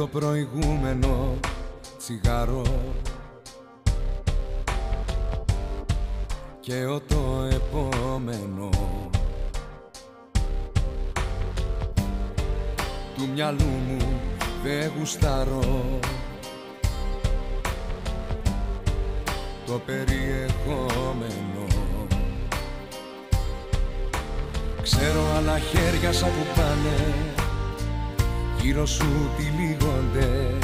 το προηγούμενο τσιγάρο. Και ο το επόμενο. Του μυαλού μου δεν γουστάρω. Το περιεχόμενο. Ξέρω άλλα χέρια σαν πάνε Γύρω σου τυλίγονται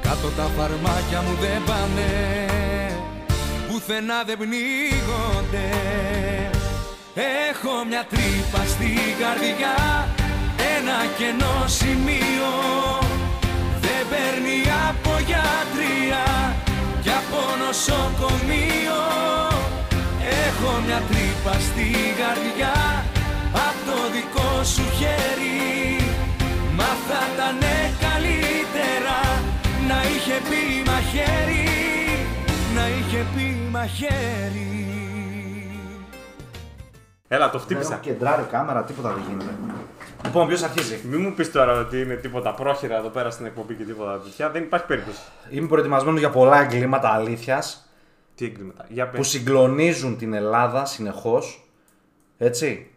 Κάτω τα φαρμάκια μου δεν πάνε Πουθενά δεν πνίγονται. Έχω μια τρύπα στην καρδιά Ένα κενό σημείο. Δεν παίρνει από γιατρία Κι από νοσοκομείο. Έχω μια τρύπα στην καρδιά Απ' το δικό σου χέρι. Μα θα ήταν καλύτερα να είχε πει μαχαίρι Να είχε πει μαχαίρι Έλα, το χτύπησα. Έχω κεντράρει κάμερα, τίποτα δεν γίνεται. Λοιπόν, ποιος αρχίζει; Μην μου πεις τώρα ότι είναι τίποτα πρόχειρα εδώ πέρα στην εκπομπή και τίποτα τέτοια. Δεν υπάρχει περίπτωση. Είμαι προετοιμασμένος για πολλά εγκλήματα αλήθειας Τι εγκλήματα; Για που πες. συγκλονίζουν την Ελλάδα συνεχώς. Έτσι.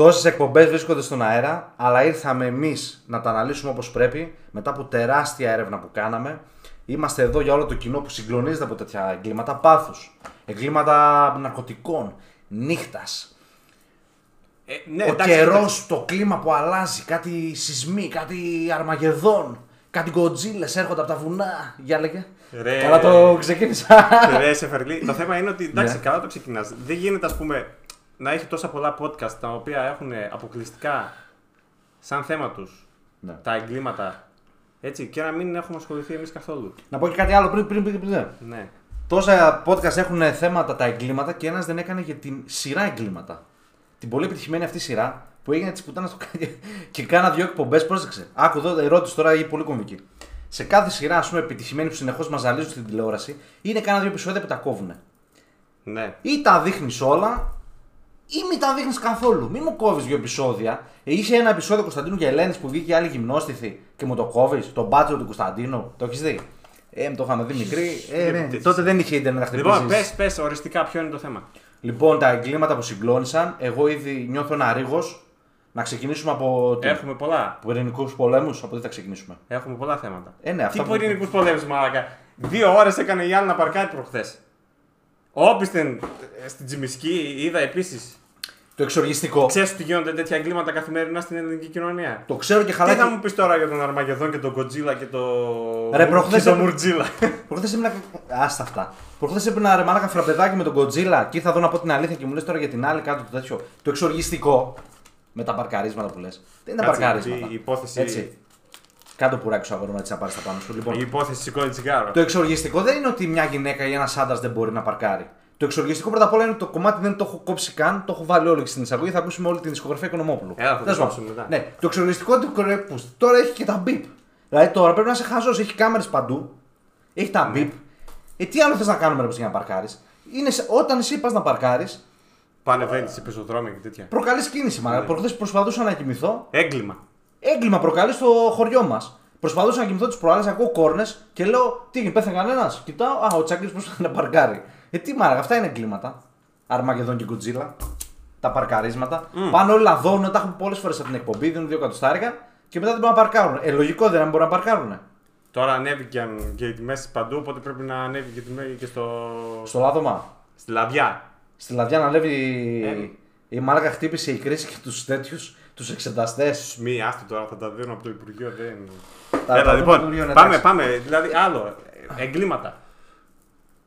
Τόσες εκπομπές βρίσκονται στον αέρα, αλλά ήρθαμε εμείς να τα αναλύσουμε όπως πρέπει μετά από τεράστια έρευνα που κάναμε. Είμαστε εδώ για όλο το κοινό που συγκλονίζεται από τέτοια εγκλήματα πάθου. Εγκλήματα ναρκωτικών, νύχτας. Ε, ναι, ο εντάξει, καιρός, εντάξει. το κλίμα που αλλάζει, κάτι σεισμοί, κάτι αρμαγεδόν, κάτι γκοτζίλε έρχονται από τα βουνά. Για λέγε. Ρε. Καλά το ξεκίνησα. Ρε, Σεφερλή, το θέμα είναι ότι εντάξει, Ναι. καλά το ξεκινάς. Δεν γίνεται, ας πούμε, να έχει τόσα πολλά podcast τα οποία έχουν αποκλειστικά σαν θέμα τους Ναι. τα εγκλήματα. Έτσι, και να μην έχουμε ασχοληθεί εμείς καθόλου. Να πω και κάτι άλλο πριν, πριν, πριν, πριν. Ναι. Τόσα podcast έχουν θέματα τα εγκλήματα και ένας δεν έκανε για την σειρά εγκλήματα. Την πολύ επιτυχημένη αυτή σειρά που έγινε της πουτάνας στο κάνει και κάνα δύο εκπομπές. Πρόσεξε. Άκου εδώ ερώτηση τώρα η πολύ κομβική. Σε κάθε σειρά, ας πούμε, επιτυχημένη που συνεχώς μας ζαλίζουν στην τηλεόραση, είναι κάνα δύο επεισόδια που τα κόβουν. Ναι. Ή τα δείχνεις όλα, ή μην τα δείχνεις καθόλου. Μην μου κόβεις δύο επεισόδια. Ε, Είχε ένα επεισόδιο Κωνσταντίνου και Ελένης που βγήκε άλλη γυμνόστιθη και μου το κόβεις. Τον μπάτσο του Κωνσταντίνου. Το έχεις δει; Ε, το είχαμε δει μικρή. Ε, ναι. Τι- Τότε δεν είχε Ιντερνετ να Λοιπόν, χτυπήσεις. πες, πες οριστικά ποιο είναι το θέμα. Λοιπόν, τα εγκλήματα που συγκλώνησαν, εγώ ήδη νιώθω ένα ρίγος να ξεκινήσουμε από, το... Έχουμε πολλά. από ειρηνικούς πολέμους. Από τι θα ξεκινήσουμε. Έχουμε πολλά θέματα. Ε, ναι, αυτά Τι που- πυρηνικού πολέμους, μαλάκα. Δύο ώρες έκανε η άλλη να παρκάρει προχθές. Όπισθεν ε, στην Τζιμισκή είδα επίσης. Το εξοργιστικό. Ξέρεις ότι γίνονται τέτοια εγκλήματα καθημερινά στην ελληνική κοινωνία; Το ξέρω και Τι χαλάκι. θα μου πεις τώρα για τον Αρμαγεδόν και τον Κοτζίλα και το. Ρε, προχθές και το έπρεπε- Μουρτζίλα; Προχθές ήμουν. Άστα αυτά. Προχθές ήμουν ρε μάλακα φραπεδάκι με τον Godzilla και ήρθα εδώ να πω την αλήθεια και μου λες τώρα για την άλλη κάτω το τέτοιο. Το εξοργιστικό με τα παρκαρίσματα που λες. Δεν είναι Κάτσε, παρκαρίσματα. η υπόθεση- Έτσι. Κάτω πουράκι σου αγόρι έτσι να πάρεις τα πάνω σου. Λοιπόν, Η υπόθεση σηκώνει τσιγάρο. το εξοργιστικό δεν είναι ότι μια γυναίκα ή ένας άντρας δεν μπορεί να παρκάρει. Το εξοργιστικό πρώτα απ' όλα είναι ότι το κομμάτι δεν το έχω κόψει καν, το έχω βάλει όλο στην εισαγωγή. Θα ακούσουμε όλη την δισκογραφία Οικονομόπουλου. Έλα, θα το Τέλος πάντων. κόψουμε μετά. Ναι, το εξοργιστικό είναι ότι το- που τώρα έχει και τα μπιπ. Δηλαδή τώρα πρέπει να είσαι χαζός, έχει κάμερες παντού, έχει τα μπιπ. Ε, τι άλλο θες να κάνουμε ρε, πως, για να παρκάρεις; Είναι σε- όταν εσύ πας να παρκάρει, Πανεβαίνεις σε πεζοδρόμια και τέτοια. προκαλείς κίνηση. Μα Ναι. προχθές προσπαθούσα να κοιμηθώ. Έγκλημα. Έγκλημα προκαλείς στο χωριό μας. Προσπαθούσα να κοιμηθώ τις προάλλες, ακούω κόρνες και λέω Τι γίνει, πέθανε κανένας; Κοιτάω, Α, ο Τσάκλι προσπαθεί να παρκάρει. Ε, τι μάρα, αυτά είναι εγκλήματα. Αρμαγεδόν και κουτζίλα. Τα παρκαρίσματα. Πάνε όλοι να δώνουν, τα έχουν πολλές φορές από την εκπομπή, δίνουν δύο εκατοστάρικα και μετά δεν μπορούν να παρκάρουν. Ε, λογικό δεν είναι, μπορούν να παρκάρουν. Τώρα ανέβηκαν και οι τιμές παντού, οπότε πρέπει να ανέβει και η τιμή και στο. Στο λάδωμα. στη λαδιά. Στη λαδιά να ανέβει. Ε. Η μάλακα χτύπησε η κρίση και τους τέτοιους, τους εξεταστές. Μη, άστο τώρα, θα τα δίνω από το Υπουργείο. Δεν... Τα- Έλα, τα- λοιπόν, το Υπουργείο, ναι, πάμε, εντάξει. πάμε. Δηλαδή, άλλο. ε, Εγκλήματα.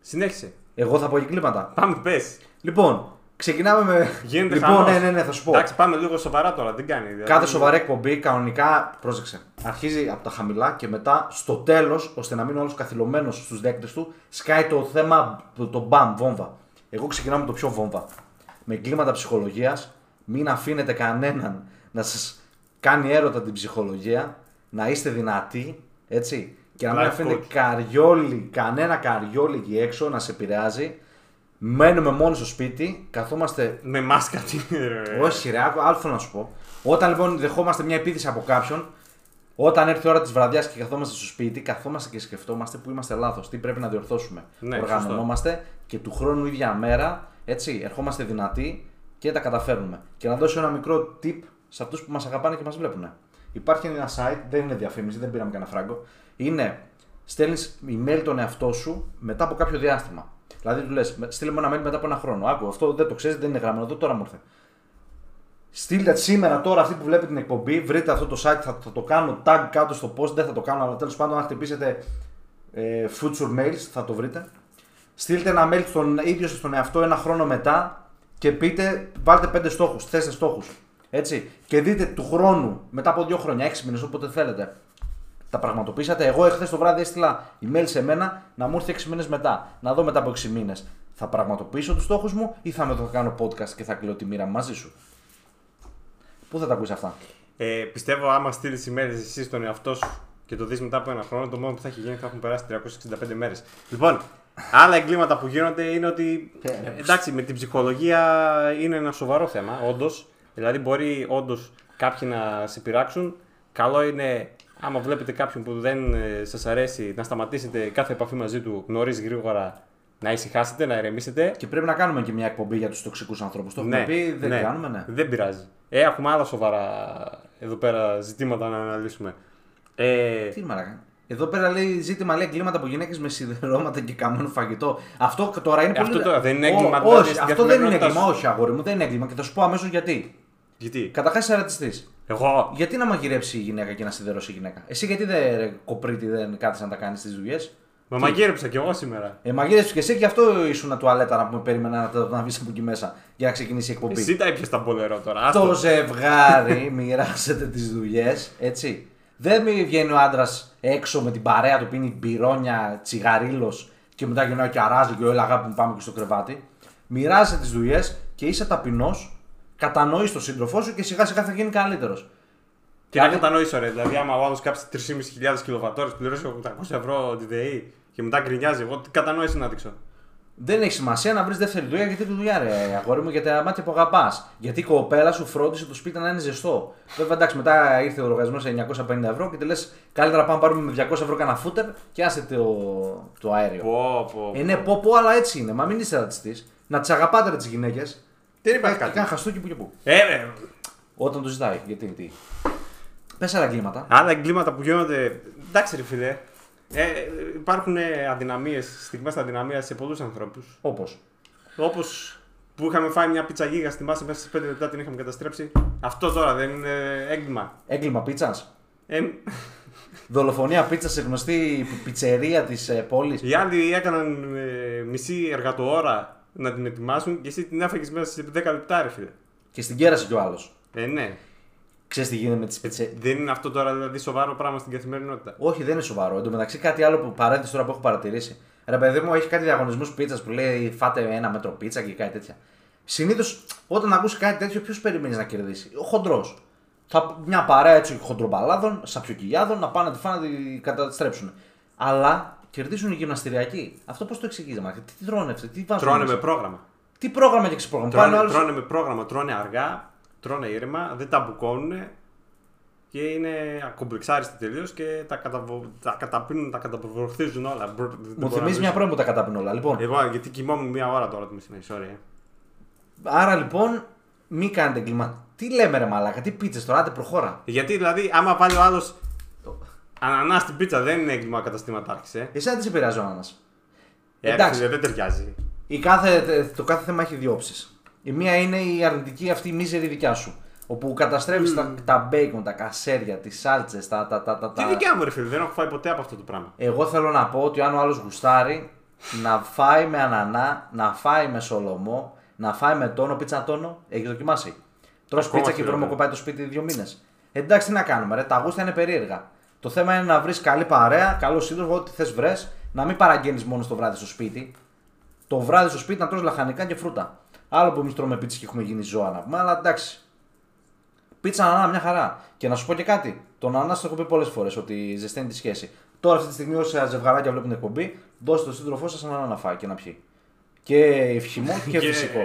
Συνέχισε. Εγώ θα πω εγκλήματα. Πάμε, πες. Λοιπόν, ξεκινάμε με. Γίνεται λοιπόν, χαμός. ναι, ναι, ναι, θα σου πω. Εντάξει, πάμε λίγο σοβαρά τώρα. Δεν κάνει. δηλαδή. Κάθε σοβαρή εκπομπή κανονικά, πρόσεξε, αρχίζει από τα χαμηλά και μετά στο τέλος, ώστε να μείνει όλο καθυλωμένος στους δέκτες του, σκάει το θέμα, το, το μπαμ, βόμβα. Εγώ ξεκινάω με το πιο βόμβα. Με εγκλήματα ψυχολογίας, μην αφήνετε κανέναν να σας κάνει έρωτα την ψυχολογία, να είστε δυνατοί, έτσι. Και να μην Life αφήνετε coach. καριόλι, κανένα καριόλι εκεί έξω να σε επηρεάζει. Μένουμε μόνοι στο σπίτι, καθόμαστε Με μάσκα τι είναι, ρε. όχι, ρε, άκου- άλλο θέλω να σου πω. Όταν λοιπόν δεχόμαστε μια επίθεση από κάποιον, Όταν έρθει η ώρα της βραδιάς και καθόμαστε στο σπίτι, καθόμαστε και σκεφτόμαστε που είμαστε λάθος, τι πρέπει να διορθώσουμε. Ναι, Οργανωνόμαστε και του χρόνου ίδια μέρα, έτσι, ερχόμαστε δυνατοί και τα καταφέρνουμε. Και να δώσω ένα μικρό tip σε αυτούς που μας αγαπάνε και μας βλέπουν. Υπάρχει ένα site, δεν είναι διαφήμιση, δεν πήραμε κανένα φράγκο. Είναι στέλνεις email τον εαυτό σου μετά από κάποιο διάστημα. Δηλαδή του λες, στείλε μου ένα mail μετά από ένα χρόνο. Άκου, αυτό δεν το ξέρεις, δεν είναι γραμμένο εδώ, τώρα μου ήρθε. Στείλτε σήμερα τώρα αυτοί που βλέπετε την εκπομπή, βρείτε αυτό το site, θα, θα το κάνω tag κάτω στο post, δεν θα το κάνω, αλλά τέλος πάντων αν χτυπήσετε ε, future mails θα το βρείτε. Στείλτε ένα mail στον ίδιο σας τον εαυτό ένα χρόνο μετά και πείτε, βάλτε πέντε στόχους, θέστε στόχους. Έτσι. Και δείτε του χρόνου, μετά από δύο χρόνια, έξι μήνες, όποτε θέλετε, τα πραγματοποιήσατε. Εγώ εχθές το βράδυ έστειλα email σε μένα να μου έρθει 6 μήνες μετά. Να δω μετά από 6 μήνες. Θα πραγματοποιήσω τους στόχους μου ή θα με το κάνω podcast και θα κλαίω τη μοίρα μου μαζί σου. Πού θα τα ακούσει αυτά; Ε, πιστεύω άμα στείλεις email εσύ στον εαυτό σου και το δεις μετά από ένα χρόνο, το μόνο που θα έχει γίνει θα έχουν περάσει 365 μέρες. Λοιπόν, άλλα εγκλήματα που γίνονται είναι ότι. Ε, εντάξει, με την ψυχολογία είναι ένα σοβαρό θέμα, όντως. Δηλαδή, μπορεί όντως κάποιοι να σε πειράξουν. Καλό είναι, άμα βλέπετε κάποιον που δεν σας αρέσει, να σταματήσετε κάθε επαφή μαζί του νωρίς γρήγορα να ησυχάσετε, να ηρεμήσετε. Και πρέπει να κάνουμε και μια εκπομπή για τους τοξικούς ανθρώπους. Το έχουμε πει, δεν κάνουμε, ναι. Δεν πειράζει. Ε, έχουμε άλλα σοβαρά εδώ πέρα ζητήματα να αναλύσουμε. Ε, Τι μαλάκα. Εδώ πέρα λέει ζήτημα λέει εγκλήματα από γυναίκες με σιδερώματα και καμένο φαγητό. Αυτό τώρα είναι Ε, αυτό πολύ. τώρα δεν είναι Ω, έγκλημα, δηλαδή, Όχι, στην αυτό δεν είναι καθημερινότητά έγκλημα, σου. όχι αγόρι μου, δεν είναι έγκλημα και θα σου πω αμέσως γιατί. Γιατί; Καταρχάς είσαι ρατσιστή. Εγώ. Γιατί να μαγειρέψει η γυναίκα και να σιδερώσει η γυναίκα; Εσύ γιατί δεν ρε, κοπρίτη δεν κάθεσαι να τα κάνεις τις δουλειές; Μα μαγείρεψα κι εγώ σήμερα. Ε, μαγείρεψες και εσύ και αυτό ήσουν τουαλέτα να πούμε περίμενα να, το- να βγεις από εκεί μέσα για να ξεκινήσει η εκπομπή. Εσύ τα ήπιες τα μπολερό τώρα. Το Άστο. ζευγάρι μοιράζεται τις δουλειές, έτσι. Δεν μη βγαίνει ο άντρας έξω με την παρέα του, πίνει μπυρόνια, τσιγαρίλος και μετά γυρνάει και αράζει και όλα αγάπη μου πάμε και στο κρεβάτι. Μοιράζεσαι τις δουλειές και είσαι ταπεινός, κατανοείς τον σύντροφό σου και σιγά σιγά θα γίνει καλύτερος. Τι να κατανοήσω, ρε. Δηλαδή, άμα ο άλλος κάψει 3.500 κιλοβατόρες, πληρώσει 800 ευρώ τη ΔΕΗ και μετά γκρινιάζει, εγώ τι κατανόηση να δείξω. Δεν έχει σημασία να βρεις δεύτερη δουλειά γιατί τη δουλειά, ρε αγόρι μου, για τα μάτια που αγαπάς. Γιατί η κοπέλα σου φρόντισε το σπίτι να είναι ζεστό. Βέβαια, εντάξει, μετά ήρθε ο λογαριασμός σε 950 ευρώ και τη λες καλύτερα πάμε να πάρουμε με 200 ευρώ κανένα φούτερ και άσε το, το αέριο. Πω, πω. Ε, ναι, πω, πω, αλλά έτσι είναι. Μα μην είσαι ρατσιστής. Να τις αγαπάτε ρε τις γυναίκες. Δεν υπάρχει Και κάτι. κάνει χαστούκι που και που. Ε, ρε. Όταν το ζητάει. Γιατί, τι. Πες άλλα εγκλήματα. Άλλα εγκλήματα που γίνονται. Εντάξει, ρε φίλε. Ε, υπάρχουν αδυναμίες, στιγμές αδυναμίας σε πολλούς ανθρώπους. Όπως. Όπως που είχαμε φάει μια πίτσα γίγα, θυμάσαι μέσα στι 5 λεπτά την είχαμε καταστρέψει. Αυτό τώρα δεν είναι έγκλημα. Έγκλημα πίτσας. Ε, Δολοφονία πίτσας σε γνωστή πιτσερία της ε, πόλης. οι άλλοι έκαναν ε, μισή εργατοώρα να την ετοιμάσουν και εσύ την έφαγες μέσα σε 10 λεπτά, ρε φίλε. Και στην κέρασε κι ο άλλος. Ε, ναι. Ξέρεις τι γίνεται με τις πίτσε. Δεν είναι αυτό τώρα δηλαδή σοβαρό πράγμα στην καθημερινότητα. Όχι, δεν είναι σοβαρό. Εν τω μεταξύ, κάτι άλλο που παρένθεση τώρα που έχω παρατηρήσει. Ρε παιδί μου, έχει κάτι διαγωνισμούς πίτσας που λέει φάτε ένα μέτρο πίτσα και κάτι τέτοια. Συνήθως όταν ακούσει κάτι τέτοιο, ποιος περιμένεις να κερδίσει; Ο χοντρός. Θα μια παρέα έτσι χοντρομπαλάδων, σαπιοκυλιάδων να πάνε να τη φάνε να τη καταστρέψουν. Αλλά κερδίζουν οι γυμναστηριακοί. Αυτό πώς το εξηγείς, Μάρκε; Τι, τι τρώνε αυτοί, τι βάζουν. Τρώνε μέσα; με πρόγραμμα. Τι πρόγραμμα και ξεπρόγραμμα; Πάνε Τρώνε, άλλους- τρώνε με πρόγραμμα, τρώνε αργά, τρώνε ήρεμα, δεν τα μπουκώνουν και είναι ακομπλεξάριστοι τελείως και τα, καταβο... τα καταπίνουν, τα καταβορθίζουν όλα. Μπρ, δεν Μου μπορώ να θυμίζει μιλήσω. μια πρώην που τα κατάπινε όλα. Λοιπόν, Εγώ γιατί κοιμόμουν μία ώρα τώρα το μεσημέρι, sorry. ε. άρα λοιπόν, μη κάνετε εγκλήμα. Τι λέμε ρε μαλάκα, τι πίτσες τώρα, άντε προχώρα. Γιατί δηλαδή, άμα βάλει ο άλλος ανανά στην πίτσα, δεν είναι έγκλημα καταστήματάρχη. Ε. Εσένα τι σε πειράζει ο Άννας. Ε, Εντάξει. φίλε, δεν ταιριάζει. Η κάθε, το κάθε θέμα έχει δύο όψεις. Η μία είναι η αρνητική αυτή η μίζερη δικιά σου. Όπου καταστρέφεις τα, τα μπέικον, τα κασέρια, τις σάλτσες, τα. τα, τα, τα, Τι τα... δικιά μου, ρε φίλε, δεν έχω φάει ποτέ από αυτό το πράγμα. Εγώ θέλω να πω ότι αν ο άλλος γουστάρει να φάει με ανανά, να φάει με σολομό, να φάει με τόνο, πίτσα τόνο, έχεις δοκιμάσει. Τρως Ακόμα πίτσα και χειρότερα. βρωμοκοπάει το σπίτι δύο μήνες. Εντάξει, τι να κάνουμε, ρε, τα γούστα είναι περίεργα. Το θέμα είναι να βρεις καλή παρέα, καλό σύντροφο, ό,τι θες βρες, να μην παραγγέλνεις μόνο το βράδυ στο σπίτι. Το βράδυ στο σπίτι να τρως λαχανικά και φρούτα. Άλλο που εμείς τρώμε πίτσε και έχουμε γίνει ζώα να πούμε, αλλά εντάξει. Πίτσα ανανά, μια χαρά. Και να σου πω και κάτι. Τον ανανά το έχω πει πολλές φορές ότι ζεσταίνει τη σχέση. Τώρα αυτή τη στιγμή όσοι ζευγαράκια βλέπουν την εκπομπή, δώστε το σύντροφό σας ανανά να φάει και να πιει. Και χυμό και Και- φυσικό.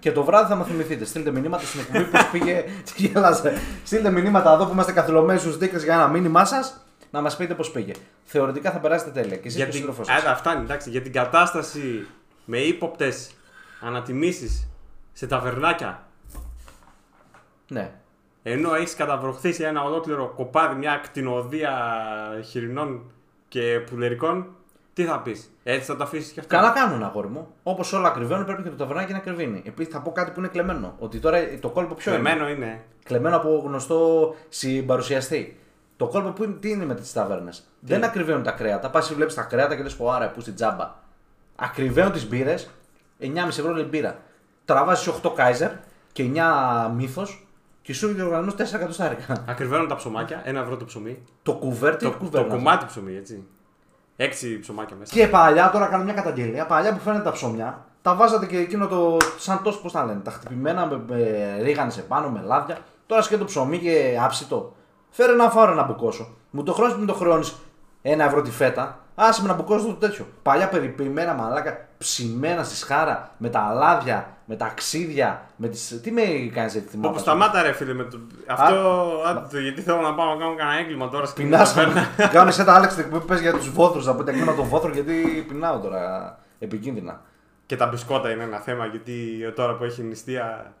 και το βράδυ θα με θυμηθείτε. Στείλτε μηνύματα στην εκπομπή πώ πήγε. Τι γελάσε. Στείλτε μηνύματα εδώ που είμαστε καθυλωμένοι στου δείκτες για ένα μήνυμά σας να μας πείτε πώς πήγε. Θεωρητικά θα περάσετε τέλεια. Και εσείς Για και ο την... σύντροφός σας. Άρα, φτάνει, εντάξει, για την κατάσταση με ύποπτες ανατιμήσεις σε ταβερνάκια. Ναι. Ενώ έχεις καταβροχθήσει ένα ολόκληρο κοπάδι, μια κτηνοδία χοιρινών και πουλερικών, τι θα πεις. Έτσι θα το αφήσεις και αυτό; Καλά κάνουν, αγόρι μου. Όπως όλα ακριβένουν, πρέπει και το ταβερνάκι να κρυβίνει. Επίσης θα πω κάτι που είναι κλεμμένο. Ότι τώρα το κόλπο ποιο είναι; Κλεμμένο είναι. Κλεμμένο από γνωστό συμπαρουσιαστή. Το κόλπο που είναι, τι είναι με τις ταβέρνες; Δεν ακριβένουν τα κρέατα. Πας βλέπεις τα κρέατα και λες πω άρα που στην τζάμπα. Ακριβένουν τις μπύρες. 9,5 ευρώ λέει μπύρα. Τραβάζει 8 κάιζερ και 9 μύθος και σου και ο οργανισμό 4 εκατοστάρικα. Ακριβένουν τα ψωμάκια, ένα ευρώ το ψωμί. το κουβέρτι Το, κουβέρνας. το κομμάτι ψωμί, έτσι. Έξι ψωμάκια μέσα. Και παλιά, τώρα κάνω μια καταγγελία. Παλιά που φαίνεται τα ψωμιά, τα βάζατε και εκείνο το. σαν τόσο πώς τα λένε. Τα χτυπημένα με, με ρίγανες πάνω, με λάδια. Τώρα σκέτο ψωμί και άψητο. Φέρε να φάω να μπουκώσω. Μου το χρώνει που μου το χρώνει ένα ευρώ τη φέτα. Άσε με να μπουκώσω το τέτοιο. Παλιά περιποιημένα μαλάκα, ψημένα στη σχάρα, με τα λάδια, με τα αξίδια, με τις... Τι με κάνεις έτσι θυμάμαι. Όπως σταμάτα ρε φίλε με το... Αυτό, άντε το, γιατί θέλω να πάω να κάνω κανένα έγκλημα τώρα στην Πεινάσα. ταβέρνα. Κάνω σε τα Άλεξ που πες για τους βόθρους. Να πω τα κλίμα των βόθρων γιατί πεινάω τώρα. Επικίνδυνα. Και τα μπισκότα είναι ένα θέμα γιατί τώρα που έχει νηστεία.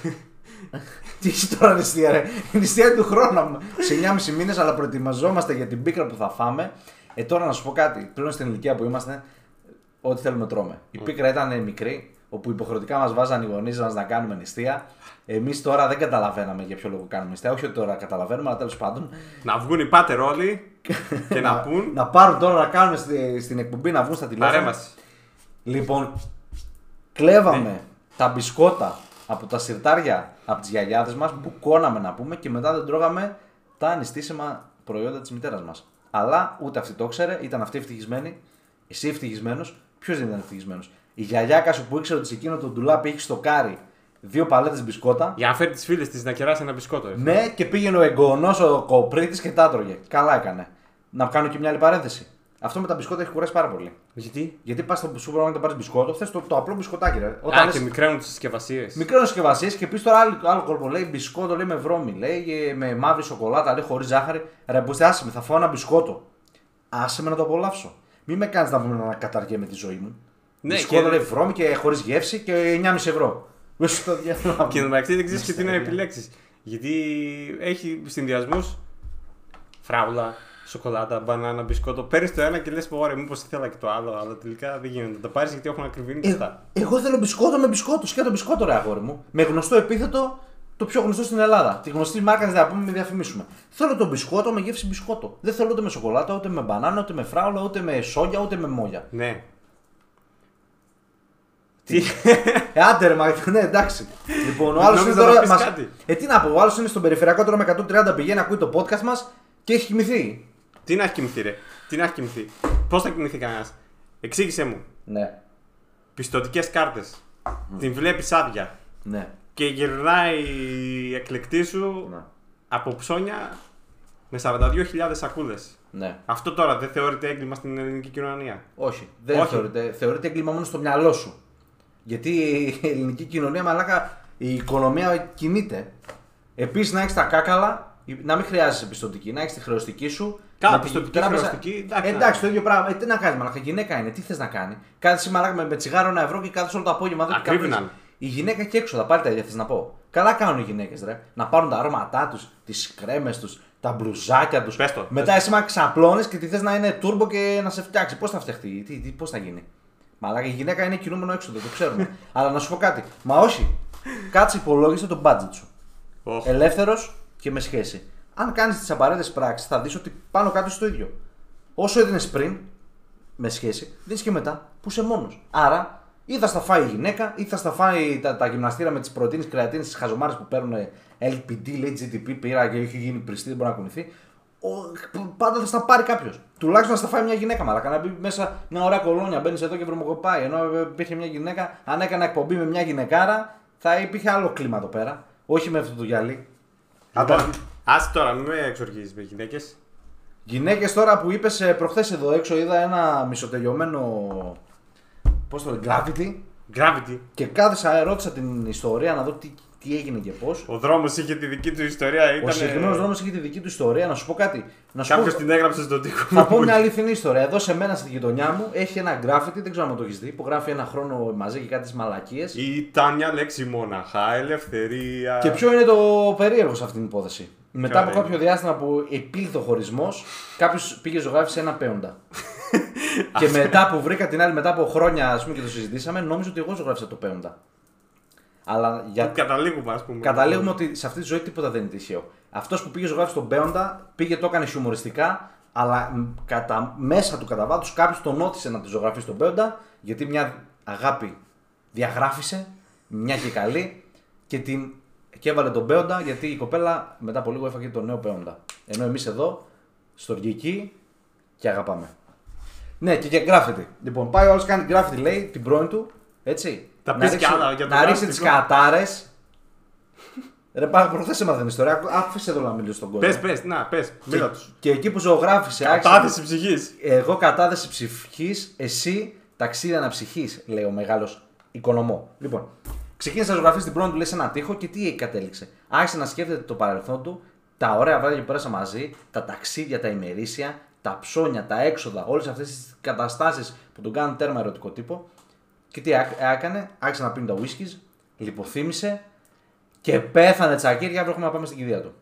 Τι έχει τώρα νηστεία, ρε; Η νηστεία του χρόνου. Σε 9,5 μήνες, αλλά προετοιμαζόμαστε για την πίκρα που θα φάμε. Ε, τώρα να σου πω κάτι. Πλέον στην ηλικία που είμαστε, ό,τι θέλουμε τρώμε. Η πίκρα ήταν μικρή, όπου υποχρεωτικά μας βάζαν οι γονείς μας να κάνουμε νηστεία. Εμείς τώρα δεν καταλαβαίναμε για ποιο λόγο κάνουμε νηστεία. Όχι ότι τώρα καταλαβαίνουμε, αλλά τέλος πάντων. Να βγουν οι πάτερ όλοι και να πούν Να πάρουν τώρα να κάνουμε στη- στην εκπομπή να βγουν στα τηλέφωνα. παρέμβαση. Λοιπόν, κλέβαμε τα μπισκότα από τα σιρτάρια από τις γιαγιάδες μας, που κόναμε να πούμε και μετά δεν τρώγαμε τα ανιστήσιμα προϊόντα της μητέρας μας. Αλλά ούτε αυτή το ήξερε, ήταν αυτή ευτυχισμένη, εσύ ευτυχισμένος. Ποιος δεν ήταν ευτυχισμένος. Η γιαγιάκα σου που ήξερε ότι σε εκείνο το ντουλάπι έχει στο κάρι δύο παλέτες μπισκότα. Για να φέρει τι φίλε της να κεράσει ένα μπισκότο. ρε. Ναι, και πήγαινε ο εγγονός, ο κοπρίτης και τα τρώγε. Καλά έκανε. Να κάνω και μια άλλη παρένθεση. Αυτό με τα μπισκότα έχει κουράσει πάρα πολύ. Γιατί; Γιατί πας στο σούπερ μάρκετ να πάρεις μπισκότο, θες το, το απλό μπισκοτάκι. Ρε. Α, Όταν και λες μικραίνουν τις συσκευασίες. μικρέ συσκευασίες και πεις τώρα άλλο, άλλο κόλπο. Λέει μπισκότο, λέει με βρώμη, λέει ε, με μαύρη σοκολάτα, λέει χωρίς ζάχαρη. Ρε, μπουστε, άσε με, θα φάω ένα μπισκότο. Άσε με να το απολαύσω. Μην με κάνεις να βγούμε να καταργέ με τη ζωή μου. Ναι, μπισκότο και- λέει βρώμη και χωρίς γεύση και 9,5 ευρώ. Μέσα στο διάλογο. Και μεταξύ δεν ξέρεις και τι να Μυστέρια. επιλέξεις. Γιατί έχει συνδυασμούς φράουλα, σοκολάτα, μπανάνα, μπισκότο. Παίρνεις το ένα και λες: Ωραία, μήπως ήθελα και το άλλο, αλλά τελικά δεν γίνεται. Τα πάρεις γιατί έχουν ακριβήνει και Ε, αυτά. εγώ θέλω μπισκότο με μπισκότο. Σκέτο μπισκότο, ρε αγόρι μου. Με γνωστό επίθετο, το πιο γνωστό στην Ελλάδα. Τη γνωστή μάρκα δεν θα πούμε, μην διαφημίσουμε. Θέλω το μπισκότο με γεύση μπισκότο. Δεν θέλω ούτε με σοκολάτα, ούτε με μπανάνα, ούτε με φράουλα, ούτε με σόγια, ούτε με μόγια. Ναι. Τι. Ε, άντε ρε, μα, ναι, εντάξει. Λοιπόν, ο άλλος είναι Νόμιζα να τώρα. πεις Μας... κάτι. Ε, τι να πω, ο άλλος είναι στον περιφερειακό τώρα με 130 πηγαίνει, ακούει το podcast μας και έχει κοιμηθεί. Τι να έχει κοιμηθεί, ρε. Τι να έχει κοιμηθεί. Πώς θα κοιμηθεί κανένας. Εξήγησε μου. Ναι, Πιστοτικές κάρτες. Την βλέπεις άδεια. ναι. Και γυρνάει η εκλεκτή σου ναι. από ψώνια με 42.000 σακούλες. ναι. Αυτό τώρα δεν θεωρείται έγκλημα στην ελληνική κοινωνία; Όχι, δεν Όχι. θεωρείται. Θεωρείται έγκλημα μόνο στο μυαλό σου. Γιατί η ελληνική κοινωνία, μαλάκα, η οικονομία κινείται. Επίσης να έχεις τα κάκαλα, να μην χρειάζεσαι πιστοτική, να έχεις τη χρεωστική σου. Καλά, με τη πιστωτική, τράπεζα- χρεωστική, εντάξει, Ε, εντάξει, το ίδιο πράγμα. Ε, τι να κάνεις, μαλάκα, γυναίκα είναι, τι θες να κάνει. Κάθεσαι μαλάκα με, με τσιγάρο ένα ευρώ και κάθεσαι όλο το απόγευμα. εδώ και Ακρίβηναν. κάνεις- Η γυναίκα και έξω, θα πάλι τα ίδια θες να πω. Καλά κάνουν οι γυναίκες, ρε. Να πάρουν τα αρώματά τους, τις κρέμες τους, τα μπλουζάκια τους. Πες το, Μετά εσύ μα ξαπλώνεις και τη θες να είναι τούρμπο και να σε φτιάξει. Πώς θα φτιαχτεί, τι, τι, πώς θα γίνει. Μαλάκα η γυναίκα είναι κινούμενο έξοδο, το ξέρουμε. Αλλά να σου πω κάτι. Μα όχι. Κάτσε υπολόγισε το budget σου. Οχ. Ελεύθερος και με σχέση. Αν κάνεις τις απαραίτητες πράξεις, θα δεις ότι πάνω κάτω στο ίδιο. Όσο έδινες πριν, με σχέση, δίνεις και μετά που είσαι μόνος. Άρα, ή θα στα φάει η γυναίκα, ή θα στα φάει τα, τα γυμναστήρα με τις πρωτενε κρεατίνες, τις χαζομάρες που παίρνουν LPD, λέει GTP, πήρα και έχει γίνει πριστή, δεν μπορεί να κουνηθεί. Ο, πάντα θα στα πάρει κάποιος. Τουλάχιστον να στα φάει μια γυναίκα. Μαλάκα να μπει μέσα μια ωραία κολόνια, μπαίνεις εδώ και βρωμοκοπάει. Ενώ ε, υπήρχε μια γυναίκα, αν έκανα εκπομπή με μια γυναικάρα, θα υπήρχε άλλο κλίμα εδώ πέρα. Όχι με αυτό το γυαλί. Λοιπόν, άσε τώρα, μην με εξοργίζεις με γυναίκες. Γυναίκες τώρα που είπες προχθές εδώ έξω, είδα ένα μισοτελειωμένο Πώς το λένε, Gravity. Gravity. Και κάθισα, ρώτησα την ιστορία να δω τι, τι έγινε και πώς. Ο δρόμος είχε τη δική του ιστορία. Ο Ήταν... συγκεκριμένος δρόμος είχε τη δική του ιστορία. Να σου πω κάτι. Να σου Κάποιος πω, την έγραψε στον τοίχο. θα πω μια αληθινή ιστορία. Εδώ σε μένα στη γειτονιά μου έχει ένα graffiti, δεν ξέρω αν το έχεις δει, που γράφει ένα χρόνο μαζί και κάτι μαλακίες. Ήταν μια λέξη μόναχα. Ελευθερία. Και ποιο είναι το περίεργο σε αυτήν την υπόθεση; Μετά από είναι; κάποιο διάστημα που επήλθε ο χωρισμός, κάποιος πήγε ζωγράφησε ένα πέοντα. και μετά που βρήκα την άλλη, μετά από χρόνια ας πούμε, και το συζητήσαμε, νόμιζα ότι εγώ ζωγράφησα το πέοντα. Αλλά για... Καταλήγουμε, ας πούμε. καταλήγουμε ότι σε αυτή τη ζωή τίποτα δεν είναι τυχαίο. Αυτός που πήγε ζωγράφησε τον πέοντα, πήγε το έκανε χιουμοριστικά, αλλά μ, κατά, μέσα του κατά βάθος κάποιος τον όθησε να τη ζωγραφίσει τον πέοντα, γιατί μια αγάπη διαγράφησε, μια και καλή, και την και έβαλε τον πέοντα γιατί η κοπέλα μετά από λίγο έφαγε τον νέο πέοντα. Ενώ εμείς εδώ, στοργική και αγαπάμε. Ναι, και και graffiti. Λοιπόν, πάει ο άλλος κάνει graffiti, λέει την πρώην του, έτσι. Τα να πεις ρίξει- κι άλλα για το Να ρίξει graffiti, τις λοιπόν. κατάρες. Ρε πάμε, προχθές έμαθα την ιστορία. Άφησε εδώ να μιλήσω στον κόσμο. Πες, πες, να, πες. και, Μίλα τους. και εκεί που ζωγράφησε, άρχισε- Κατάθεση ψυχής. εγώ κατάθεση ψυχής, εσύ ταξίδι αναψυχής, λέει ο μεγάλος οικονομό. Λοιπόν, ξεκίνησε να ζωγραφίσει την πρώτη του, λέει σε ένα τοίχο και τι κατέληξε. Άρχισε να σκέφτεται το παρελθόν του, τα ωραία βράδια που πέρασα μαζί, τα ταξίδια, τα ημερήσια, τα ψώνια, τα έξοδα, όλες αυτές τις καταστάσεις που τον κάνουν τέρμα ερωτικό τύπο. Και τι άκ- έκανε, άρχισε να πίνει τα whiskies, λιποθύμησε και πέθανε τσακίρια. Αύριο έχουμε να πάμε στην κηδεία του.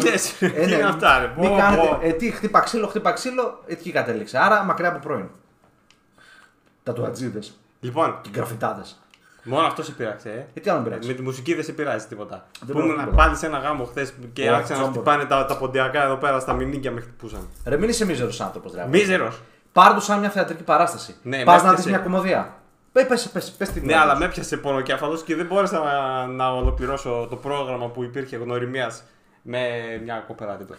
Τι λες, τι είναι αυτά, ρε, Μην πω, κάνετε, πω. ε, τι, χτύπα ξύλο, χτύπα ξύλο, εκεί κατέληξε. Άρα μακριά από πρώην. Τα τουατζίδες Λοιπόν, και γκραφιτάδε. μόνο αυτός σε πειράξε, ε. Ε, τι άλλο με πειράξεις. Με τη μουσική δεν σε πειράζει τίποτα. Δεν Που ήμουν πειράζει πάλι σε ένα γάμο χθες και Ω, άρχισαν να τζόμπορ. χτυπάνε τα, τα ποντιακά εδώ πέρα στα μηνύκια με χτυπούσαν. Ρε, μην είσαι μίζερος άνθρωπος, ρε. Μίζερος. Πάρ' το σαν μια θεατρική παράσταση. Ναι, Πας με να δεις έπιασε. μια κομμωδία. Πε, πες, πες, πες την Ναι, αλλά με έπιασε πονοκέφαλο και δεν μπόρεσα να, να ολοκληρώσω το πρόγραμμα που υπήρχε γνωριμίας με μια κοπέλα δίπλα.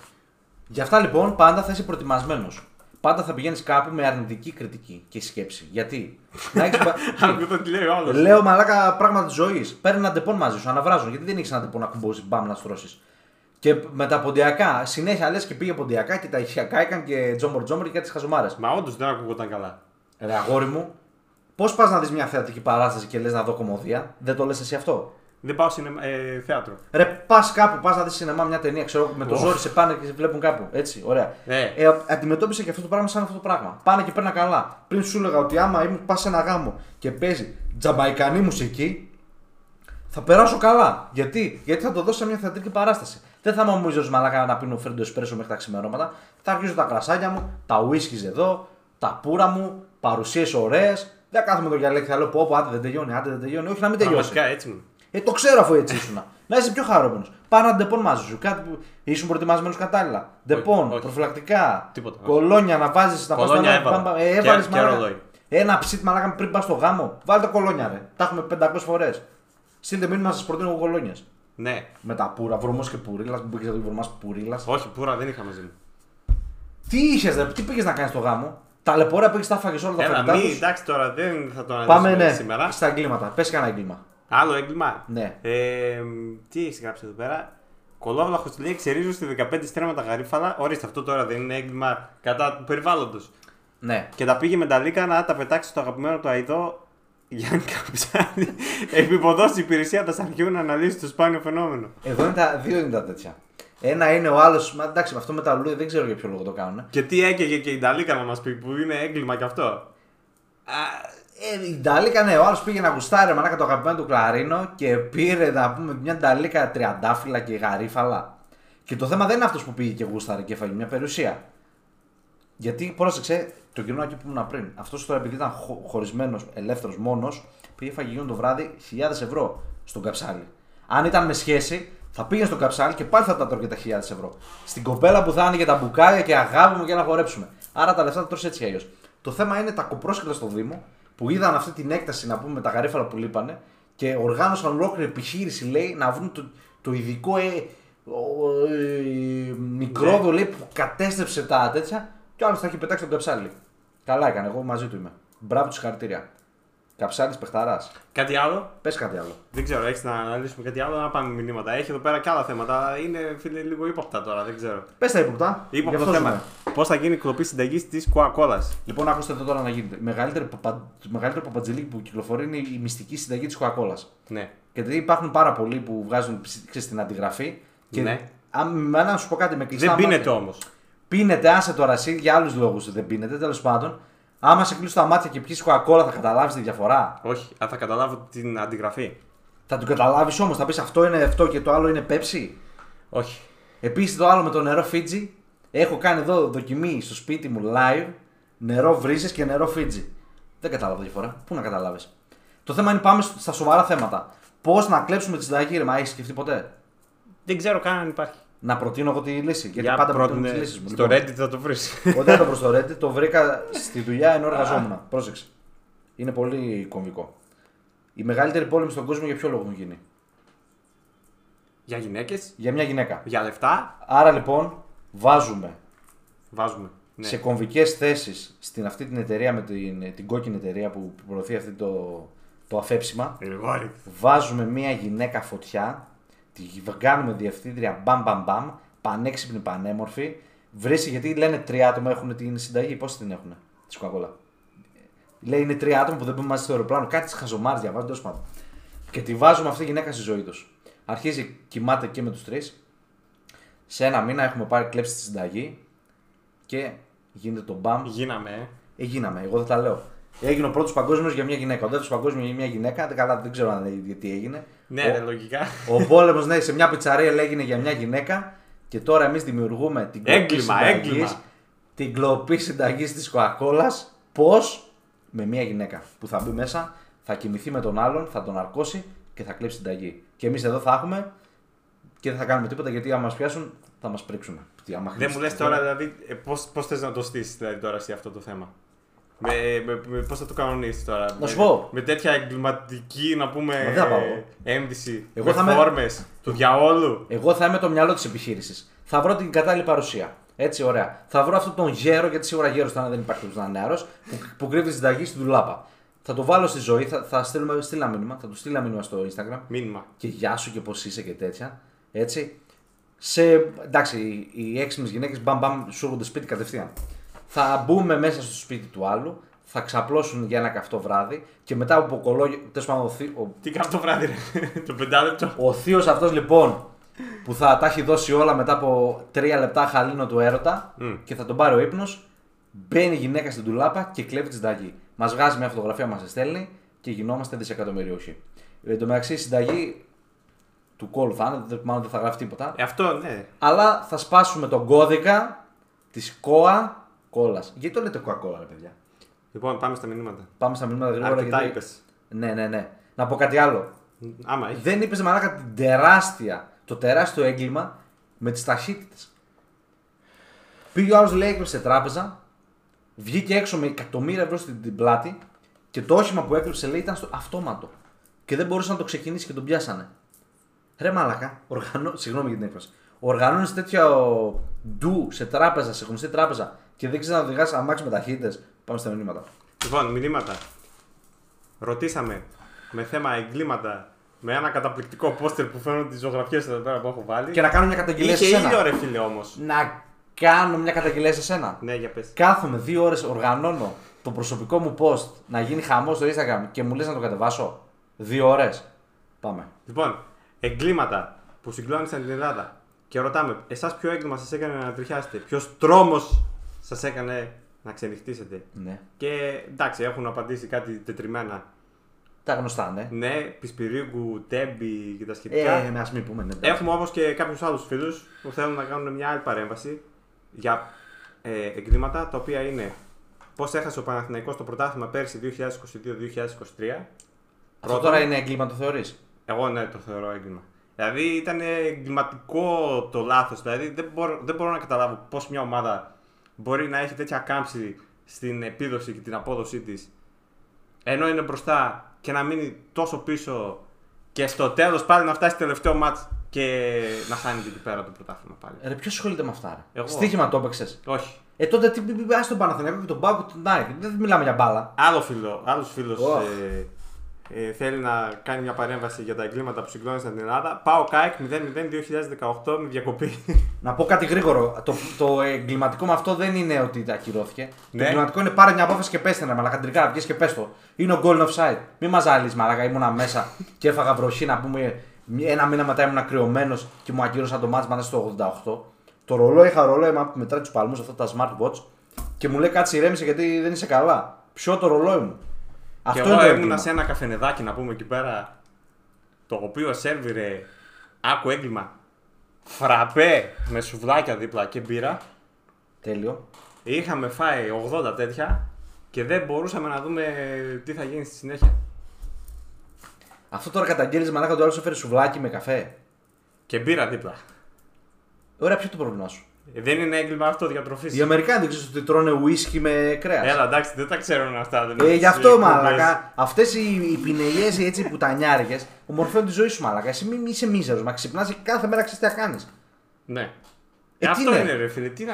Γι' αυτά λοιπόν πάντα θα είσαι προετοιμασμένος. Πάντα θα πηγαίνεις κάπου με αρνητική κριτική και σκέψη. Γιατί; να έχεις... πα- Άκου τι λέει ο άλλος. Λέω μαλάκα πράγματα της ζωής. Παίρνει ένα ντεπών μαζί σου, αναβράζουν. Γιατί δεν έχεις ένα ντεπών να κουμπώσεις, μπαμ να στρώσεις. Και με τα ποντιακά, συνέχεια λες και πήγε ποντιακά και τα ηχιακά έκανε και τζόμπορ τζόμπορ και κάτι χαζομάρες. Μα όντως δεν ακούγονταν καλά. Ρε αγόρι μου, πώς πας να δεις μια θεατρική παράσταση και λες να δω κομμωδία, δεν το λες εσύ αυτό; Δεν πάω σινεμα, ε, θέατρο. Ρε, πας κάπου, πας να δεις σινεμά μια ταινία, ξέρω εγώ, με το Οχ. ζόρι σε πάνε και σε βλέπουν κάπου. Έτσι, ωραία. Ναι. Ε, αντιμετώπισε και αυτό το πράγμα σαν αυτό το πράγμα. Πάνε και παίρνουν καλά. Πριν σου έλεγα ότι άμα ήμουν πας σε ένα γάμο και παίζει τζαμπαϊκανή μουσική, θα περάσω καλά. Γιατί, Γιατί θα το δώσω σε μια θεατρική παράσταση. Δεν θα είμαι ο μουίζο μαλάκα να πίνω φρέντο εσπρέσο μέχρι τα ξημερώματα. Θα αρχίσω τα κρασάκια μου, τα whisky εδώ, τα πουρα μου, παρουσίες ωραίες. Δεν κάθομαι το γυαλέκι, θα λέω πω, πω, άντε δεν τελειώνει, άντε δεν τελειώνει. Όχι να μην τελειώσει. Πραγματικά έτσι μου. Ε, το ξέρω αφού έτσι ήσουν. να είσαι πιο χαρούμενος. Πάρε ένα ντεπών μαζί σου. Κάτι που ήσουν προετοιμασμένος κατάλληλα. Ντεπών, όχι. προφυλακτικά. Τίποτα, όχι. Κολόνια να βάζεις να πας Κολόνια στο- έβαλα. μπαμ, μπαμ, Ε, Και- έβαλες, και μαλάκα. ρολόι. Ένα ψιτ μαλάκα πριν πας στο γάμο. Βάλτε κολόνια ρε. Τα έχουμε 500 φορές. Στείλτε μήνυμα να σας προτείνω εγώ κολόνιες. Ναι. Με τα πουρα, βρωμός και πουρίλας. Που πήγε εδώ βρωμάς πουρίλας. Όχι, πουρα δεν είχα μαζί μου. Τι είχες, ρε, τι πήγες να κάνεις στο γάμο; Τα λεπορία πήγε τα φάγες όλα τα Έλα, φαγητά μη, τους. εντάξει τώρα δεν θα το Πάμε αναλύσουμε ναι, σήμερα. στα εγκλήματα. Πες κανένα έγκλημα. Άλλο έγκλημα. Ναι. Ε, τι έχεις γράψει εδώ πέρα; Κολόβλαχο λέει: Ξερίζω στη 15 στρέμματα γαρίφαλα. Ορίστε, αυτό τώρα δεν είναι έγκλημα κατά του περιβάλλοντος. Ναι. Και τα πήγε με τα λίκα να τα πετάξει στο αγαπημένο του αειδό Γιάννη Καψάνη. Επιποδώσει υπηρεσίας τα αρχείου να αναλύσει το σπάνιο φαινόμενο. Εδώ είναι τα δύο είναι τα τέτοια. Ένα είναι ο άλλος. Εντάξει, αυτό με τα λουλούδια δεν ξέρω για ποιο λόγο το κάνουν. Και τι έκαιγε και η Νταλίκα να μας πει που είναι έγκλημα κι αυτό. Ε, η Νταλίκα, ναι, ο άλλος πήγε να γουστάρει μανάκα το αγαπημένο του κλαρίνο και πήρε να πούμε μια Νταλίκα τριαντάφυλλα και γαρίφαλα. Και το θέμα δεν είναι αυτός που πήγε και γούσταρε και έφαγε μια περιουσία. Γιατί πρόσεξε το κοινό εκεί που ήμουν πριν. Αυτός τώρα επειδή ήταν χω, χωρισμένος, ελεύθερος μόνος, πήγε φαγε εκείνο το βράδυ χιλιάδες ευρώ στον καψάλι. Αν ήταν με σχέση, θα πήγαινε στον καψάλι και πάλι θα τα τρώγε τα χιλιάδες ευρώ. Στην κοπέλα που θα άνοιγε τα μπουκάλια και αγάπη μου για να χορέψουμε. Άρα τα λεφτά τα τρώσει έτσι κι αλλιώς. Το θέμα είναι τα κοπρόσκυλα στο Δήμο που είδαν αυτή την έκταση να πούμε με τα γαρίφαλα που λείπανε και οργάνωσαν ολόκληρη επιχείρηση λέει να βρουν το, το ειδικό ε, ο- ε, μικρόβιο λέει, που κατέστρεψε τα τέτοια και ο άλλος θα έχει πετάξει τον καψάλι. Καλά έκανε, εγώ μαζί του είμαι. Μπράβο τους συγχαρητήρια. Καψάλι παιχταρά. Κάτι άλλο; Πες κάτι άλλο. Δεν ξέρω, έχεις να αναλύσουμε κάτι άλλο να πάμε μηνύματα. Έχει εδώ πέρα και άλλα θέματα. Είναι φίλε λίγο ύποπτα τώρα, δεν ξέρω. Πες τα ύποπτα. Ύποπτο Γι' αυτό θέμα. ζούμε. Πώς θα γίνει η κλοπή συνταγή της Coca-Cola. Λοιπόν, ακούστε εδώ τώρα να γίνεται. Μεγαλύτερο, παπα... Το μεγαλύτερο παπατζελίκι που κυκλοφορεί είναι η μυστική συνταγή της Coca-Cola. Ναι. Και δηλαδή υπάρχουν πάρα πολλοί που βγάζουν ξέρεις, την αντιγραφή. Και Ναι. αν με να σου πω κάτι με κλειστά Δεν πίνεται μάτια. όμως. Πίνεται, άσε τώρα εσύ, για άλλους λόγους δεν πίνεται. Τέλος πάντων, άμα σε κλείσουν τα μάτια και πιεις Coca-Cola, θα καταλάβεις τη διαφορά. Όχι, αλλά θα καταλάβω την αντιγραφή. Θα την καταλάβεις όμως, θα πεις αυτό είναι αυτό και το άλλο είναι Pepsi. Όχι. Επίσης το άλλο με το νερό Fiji. Έχω κάνει εδώ δοκιμή στο σπίτι μου live νερό βρύσε και νερό Fiji. Δεν κατάλαβα τη διαφορά. Πού να καταλάβεις. Το θέμα είναι πάμε στα σοβαρά θέματα. Πώς να κλέψουμε τη συνταγή, ρε, μα έχει σκεφτεί ποτέ; Δεν ξέρω καν αν υπάρχει. Να προτείνω εγώ τη λύση. Γιατί Για πάντα προτείνω πρότεινε τις λύσεις μου. Στο Λοιπόν, Reddit θα το βρεις. Όταν δεν το βρω στο Reddit, το βρήκα στη δουλειά ενώ εργαζόμουν. Πρόσεξε. Είναι πολύ κομβικό. Η μεγαλύτερη πόλεμη στον κόσμο για ποιο λόγο έχουν γίνει; Για γυναίκες, Για μια γυναίκα. για λεφτά, Άρα λοιπόν βάζουμε βάζουμε. Ναι. σε κομβικές θέσεις στην αυτή την εταιρεία με την, την κόκκινη εταιρεία που προωθεί αυτή το, το αφέψιμα. Γρηγόρη. Βάζουμε μια γυναίκα φωτιά, τη κάνουμε διευθύντρια μπαμ μπαμ μπαμ, πανέξυπνη, πανέμορφη. Βρέσει γιατί λένε τρία άτομα έχουν την συνταγή. Πώ την έχουν, της Coca-Cola; Λέει είναι τρία άτομα που δεν μπουν μαζί στο αεροπλάνο. Κάτι της χαζομάρια διαβάζουν τέλος πάντων. Και τη βάζουμε αυτή η γυναίκα στη ζωή τους. Αρχίζει, κοιμάται και με τους τρεις. Σε ένα μήνα έχουμε πάρει κλέψει τη συνταγή και γίνεται το μπαμ. Γίναμε, ε. Ε, γίναμε, εγώ δεν τα λέω. Έγινε ο πρώτος παγκόσμιος για μια γυναίκα. Ο δεύτερος παγκόσμιος για μια γυναίκα. Δεν, καλά, δεν ξέρω αν λέει γιατί έγινε. Ναι, ο, ρε, λογικά. ο πόλεμος, ναι, σε μια πιτσαρία έγινε για μια γυναίκα. Και τώρα εμείς δημιουργούμε την κλοπή Έγκλημα, συνταγής, έγκλημα. Την κλοπή συνταγής της Coca-Cola. Πώς με μια γυναίκα που θα μπει μέσα, θα κοιμηθεί με τον άλλον, θα τον αρκώσει και θα κλέψει συνταγή. Και εμείς εδώ θα έχουμε και δεν θα κάνουμε τίποτα γιατί άμα μας πιάσουν θα μας πρίξουν. Τι, άμα Δεν μου λες χτυπήσουν τώρα, δηλαδή, πώς πώς θες να το στήσεις δηλαδή, τώρα εσύ αυτό το θέμα; Με, με, με, πώς θα το κανονίσεις τώρα. Να με, σου πω. Με τέτοια εγκληματική, να πούμε, Μα δεν θα πάω εγώ. ένδυση. Εγώ με θα είμαι- φόρμες του διαόλου. Εγώ θα είμαι το μυαλό της επιχείρησης. Θα βρω την κατάλληλη παρουσία. Έτσι, ωραία. Θα βρω αυτόν τον γέρο, γιατί σίγουρα γέρος θα είναι, δεν υπάρχει περίπτωση να είναι νεαρός, που, που κρύβει τη συνταγή στην τουλάπα. Θα το βάλω στη ζωή, θα, θα στείλουμε, στείλω ένα μήνυμα, θα του στείλω ένα μήνυμα στο Instagram Μήνυμα. και γεια σου και πώς είσαι και τέτοια. Έτσι. Σε, εντάξει, οι, οι έξιμε γυναίκες μπαμ μπαμ σου έρχονται σπίτι κατευθείαν. Θα μπούμε μέσα στο σπίτι του άλλου, θα ξαπλώσουν για ένα καυτό βράδυ και μετά από κολόγιο. Τέλος πάντων, ο, θεί- ο, Τι κάνω το βράδυ, ρε. το πεντάλεπτο. ο θείος αυτός λοιπόν που θα τα έχει δώσει όλα μετά από τρία λεπτά χαλίνο του έρωτα Μμ. και θα τον πάρει ο ύπνος, μπαίνει η γυναίκα στην τουλάπα και κλέβει τη συνταγή. Μας βγάζει μια φωτογραφία, μας στέλνει και γινόμαστε δισεκατομμυριούχοι. Εν τω μεταξύ η συνταγή του κόλου θα είναι, δεν- μάλλον δεν θα γράφει τίποτα. Ε, αυτό, ναι. Αλλά θα σπάσουμε τον κώδικα της κόα κόλλα. Γιατί το λέτε Coca-Cola, ρε παιδιά; Λοιπόν, πάμε στα μηνύματα. Πάμε στα μηνύματα γρήγορα. Αρκετά γιατί- είπες. Ναι, ναι, ναι. Να πω κάτι άλλο. Άμα έχεις. Δεν είπες μαλάκα την τεράστια, το τεράστιο έγκλημα με τις ταχύτητες. Πήγε ο άλλος, λέει, έκλειψε τράπεζα, βγήκε έξω με εκατομμύρια ευρώ στην την πλάτη και το όχημα που έκλειψε, λέει, ήταν στο αυτόματο. Και δεν μπορούσε να το ξεκινήσει και τον πιάσανε. Ρε μαλάκα, οργανώ... συγγνώμη για την έκφραση. Οργανώνεις τέτοιο ντου σε τράπεζα, σε γνωστή τράπεζα και δεν ξέρεις να οδηγάς αμάξι με ταχύτητες. Πάμε στα μηνύματα. Λοιπόν, μηνύματα. Ρωτήσαμε με θέμα εγκλήματα με ένα καταπληκτικό πόστερ που φαίνονται τις ζωγραφιές εδώ πέρα που έχω βάλει. Και να κάνω μια καταγγελία σε Είχε σένα. ήλιο, ρε φίλε όμως. Να κάνω μια καταγγελία σε σένα. Ναι, για πες. Κάθομαι δύο ώρες, οργανώνω το προσωπικό μου post να γίνει χαμό στο Instagram και μου λες να το κατεβάσω. Δύο ώρες. Πάμε. Λοιπόν, εγκλήματα που συγκλώνησαν την Ελλάδα. Και ρωτάμε, εσάς ποιο έγκλημα σας έκανε να τριχιάσετε, ποιος τρόμος σας έκανε να ξενυχτήσετε. Ναι. Και εντάξει, έχουν απαντήσει κάτι τετριμένα. Τα γνωστά, ναι. Ναι, Πισπυρίγκου, Τέμπι και τα σχετικά. Ε, ας μην πούμε. Ναι, εντάξει. Έχουμε όμως και κάποιους άλλους φίλους που θέλουν να κάνουν μια άλλη παρέμβαση για ε, εγκλήματα τα οποία είναι πώς έχασε ο Παναθηναϊκός το πρωτάθλημα πέρσι 2022-2023. Αυτό τώρα είναι έγκλημα, το θεωρείς; Εγώ ναι, το θεωρώ έγκλημα. Δηλαδή ήταν εγκληματικό το λάθος. Δηλαδή δεν μπορώ, δεν μπορώ να καταλάβω πώς μια ομάδα μπορεί να έχει τέτοια κάμψη στην επίδοση και την απόδοσή της ενώ είναι μπροστά και να μείνει τόσο πίσω και στο τέλος πάλι να φτάσει τελευταίο μάτς και να χάνει και εκεί πέρα το πρωτάθλημα πάλι. Ρε, ποιος ασχολείται με αυτά, ρε; Εγώ. Στίχημα το έπαιξες; Όχι. Ε, τότε τι πει τον Παναθηναϊκό και τον Πάγκο του Νάικ. Δεν μιλάμε για μπάλα. Άλλο φίλο, άλλος φίλος Ωχ. ε, ε, θέλει να κάνει μια παρέμβαση για τα εγκλήματα που συγκλώνησαν την Ελλάδα. Πάω ΚΑΕΚ 0-0 2018 με διακοπή. Να πω κάτι γρήγορο. Το, το εγκληματικό με αυτό δεν είναι ότι τα ακυρώθηκε. Το Ναι. εγκληματικό είναι πάρε μια απόφαση και πες την ρε μαλακα. Τριγκάρα, βγες και πες το. Είναι ο goal offside. Μη μας ζάλει μαλακα. Ήμουνα μέσα και έφαγα βροχή να πούμε. Ένα μήνα μετά ήμουν κρυωμένο και μου ακύρωσαν το μάτς μετά στο 88. Το ρολόι είχα ρολόι μα που μετράει τους παλμούς, αυτά τα smartwatch. Και μου λέει κάτσε ηρέμησε γιατί δεν είσαι καλά. Ποιο το ρολόι μου. Και Αυτό εγώ είναι το ήμουνα έγκλημα. σε ένα καφενεδάκι να πούμε εκεί πέρα. Το οποίο σερβιρε άκου έγκλημα. Φραπέ με σουβλάκια δίπλα και μπύρα. Τέλειο. Είχαμε φάει 80 τέτοια και δεν μπορούσαμε να δούμε τι θα γίνει στη συνέχεια. Αυτό τώρα καταγγέλνει μαλάκα το άλλο σου έφερε σουβλάκι με καφέ. Και μπύρα δίπλα. Ωραία, ποιο είναι το πρόβλημά σου; Ε, Δεν είναι έγκλημα αυτό διατροφής. Οι Αμερικάνοι δεν ξέρεις ότι τρώνε ουίσκι με κρέας. Έλα, εντάξει, δεν τα ξέρουν αυτά. δεν Ε, είναι γι' στις αυτό εκπομπές. μαλακά. Αυτές οι, οι πινελιές έτσι πουτανιάρικε ομορφαίνουν τη ζωή σου μαλακά. Εσύ μην είσαι μίζερος. Μα ξυπνάς και κάθε μέρα ξέρεις τι θα κάνεις. Ναι. Ε, Ε, τι αυτό είναι; είναι ρε φίλε. Τι να,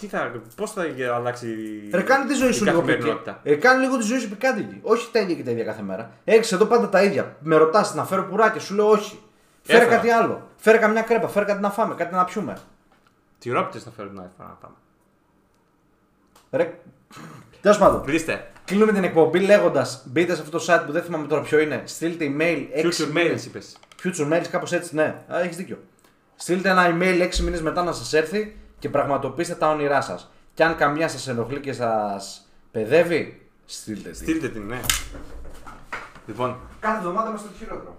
τι θα, πώς θα αλλάξει Ρε, κάνε τη ζωή η σου λίγο καθημερινότητα. πικάντικη. Ε, κάνε λίγο τη ζωή σου πικάντικη. Όχι τα ίδια και τα ίδια κάθε μέρα. Έχεις εδώ πάντα τα ίδια. Με ρωτάς να φέρω πουράκια, σου λέω όχι. Φέρε Έφερα. κάτι άλλο. Φέρε καμιά κρέπα, φέρε κάτι να φάμε, κάτι να πιούμε. Τυρόπιτες θα φέρουν να να πάμε. Ρε. Τέλος πάντων, Βρίστε. κλείνουμε την εκπομπή λέγοντας μπείτε σε αυτό το site που δεν θυμάμαι τώρα ποιο είναι. Στείλτε email 6 Future mails είπες. Future mails, κάπως έτσι, ναι. Έχεις δίκιο. Στείλτε ένα email 6 μήνες μετά να σας έρθει και πραγματοποιήστε τα όνειρά σας. Και αν καμιά σας ενοχλεί και σας παιδεύει, στείλτε τη. Στείλτε την, ναι. Λοιπόν, Κάθε εβδομάδα είμαστε το χειρότερο.